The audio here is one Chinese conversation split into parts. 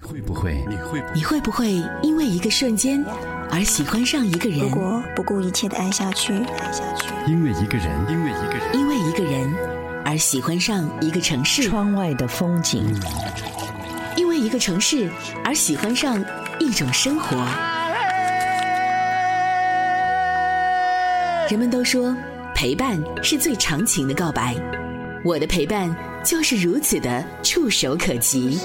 会不会？你会你会不会因为一个瞬间而喜欢上一个人？如果不顾一切的爱下去，爱下去，因为一个人，因为一个人，因为一个人而喜欢上一个城市？窗外的风景，因为一个城市而喜欢上一种生活？人们都说陪伴是最长情的告白，我的陪伴就是如此的触手可及。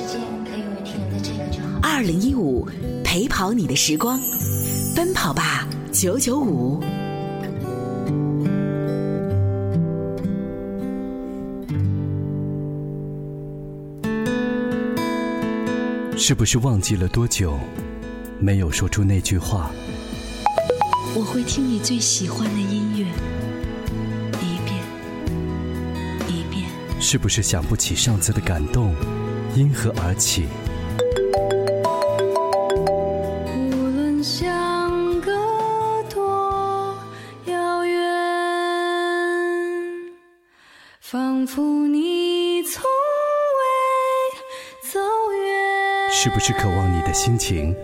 二零一五，陪跑你的时光，奔跑吧九九五。是不是忘记了多久没有说出那句话？我会听你最喜欢的音乐，一遍一遍。是不是想不起上次的感动，因何而起？是不是渴望你的心情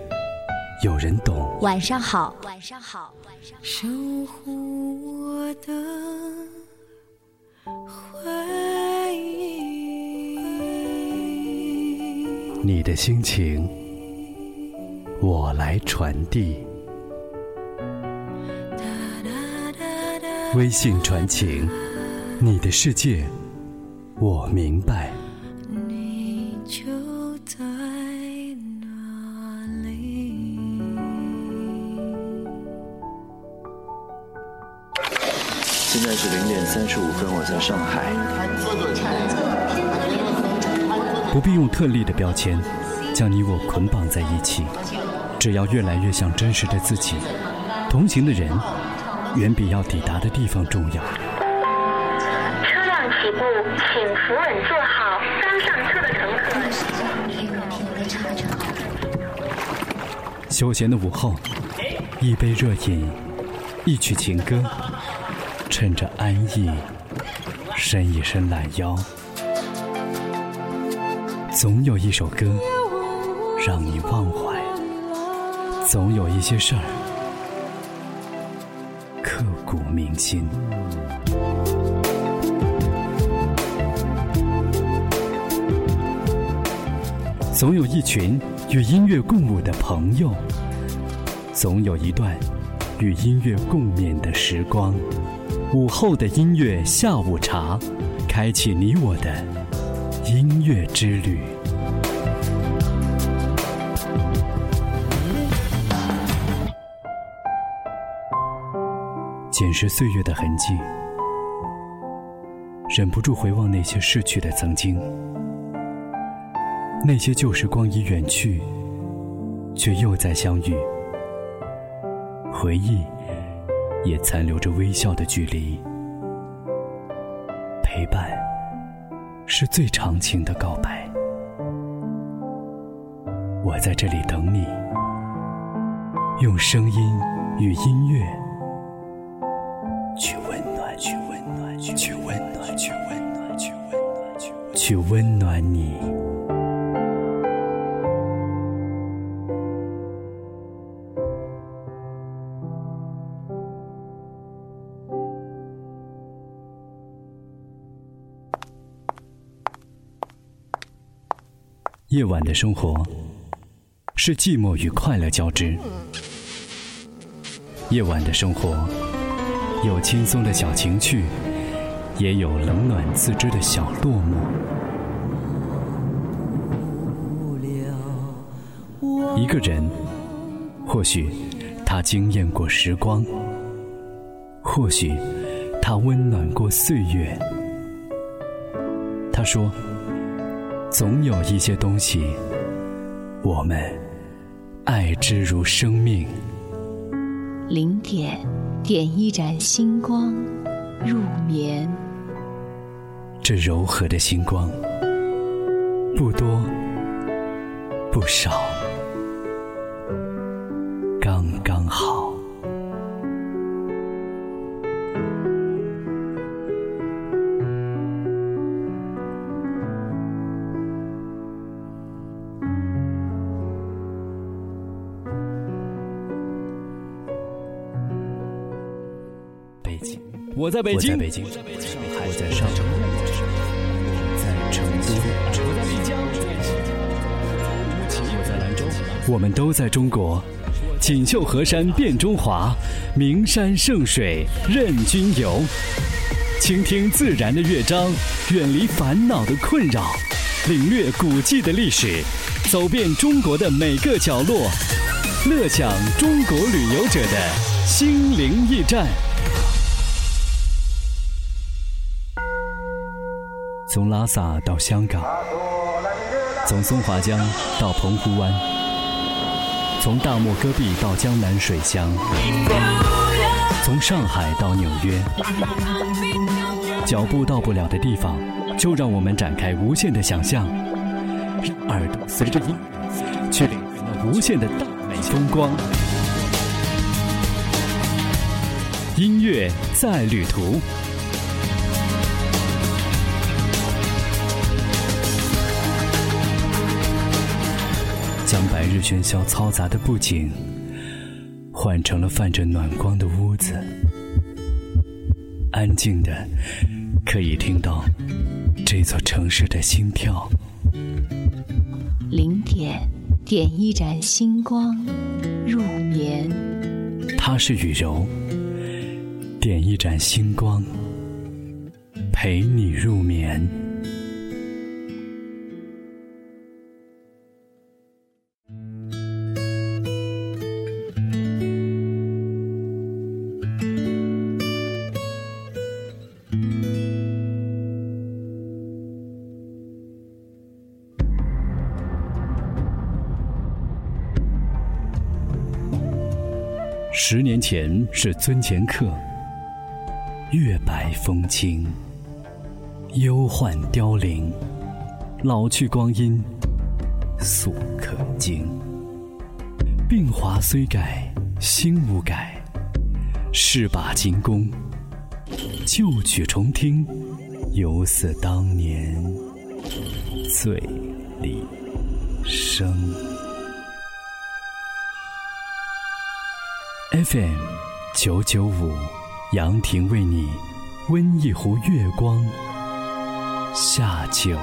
有人懂？晚上好，晚上好，晚上好。守护我的回忆。你的心情我来传递。微信传情，你的世界我明白。现在是零点三十五分，我在上海。不必用特例的标签将你我捆绑在一起，只要越来越像真实的自己，同行的人远比要抵达的地方重要。车辆起步，请扶稳坐好刚上车的乘客。休闲的午后，一杯热饮，一曲情歌，趁着安逸，伸一伸懒腰。总有一首歌让你忘怀，总有一些事儿刻骨铭心。总有一群与音乐共舞的朋友，总有一段与音乐共勉的时光。午后的音乐下午茶，开启你我的音乐之旅。捡拾岁月的痕迹，忍不住回望那些逝去的曾经。那些旧时光已远去，却又再相遇。回忆也残留着微笑的距离。陪伴是最长情的告白。我在这里等你，用声音与音乐去温暖，去温暖，去温暖，去温暖，去温暖，去温暖你。夜晚的生活是寂寞与快乐交织。夜晚的生活有轻松的小情趣，也有冷暖自知的小落寞。一个人，或许他惊艳过时光，或许他温暖过岁月。他说。总有一些东西，我们爱之如生命。零点点一盏星光，入眠。这柔和的星光，不多不少，我在北京，我在北京，我在上海，我在成都，我在丽江，我在兰州，我们都在中国。锦绣河山变中华，名山胜水任君游。倾听自然的乐章，远离烦恼的困扰，领略古迹的历史，走遍中国的每个角落，乐享中国旅游者的心灵驿站。从拉萨到香港，从松花江到澎湖湾，从大漠戈壁到江南水乡，从上海到纽约，脚步到不了的地方，就让我们展开无限的想象，让耳朵随着音乐去领略那无限的大美风光。音乐在旅途。喧嚣嘈杂的布景，换成了泛着暖光的屋子，安静的可以听到这座城市的心跳。零点点一盏星光，入眠。它是雨柔，点一盏星光，陪你入眠。十年前是尊前客，月白风清，忧患凋零，老去光阴素可惊。鬓华虽改，心无改，试把金弓，旧曲重听，犹似当年醉里生。FM 九九五，杨婷为你温一壶月光下酒。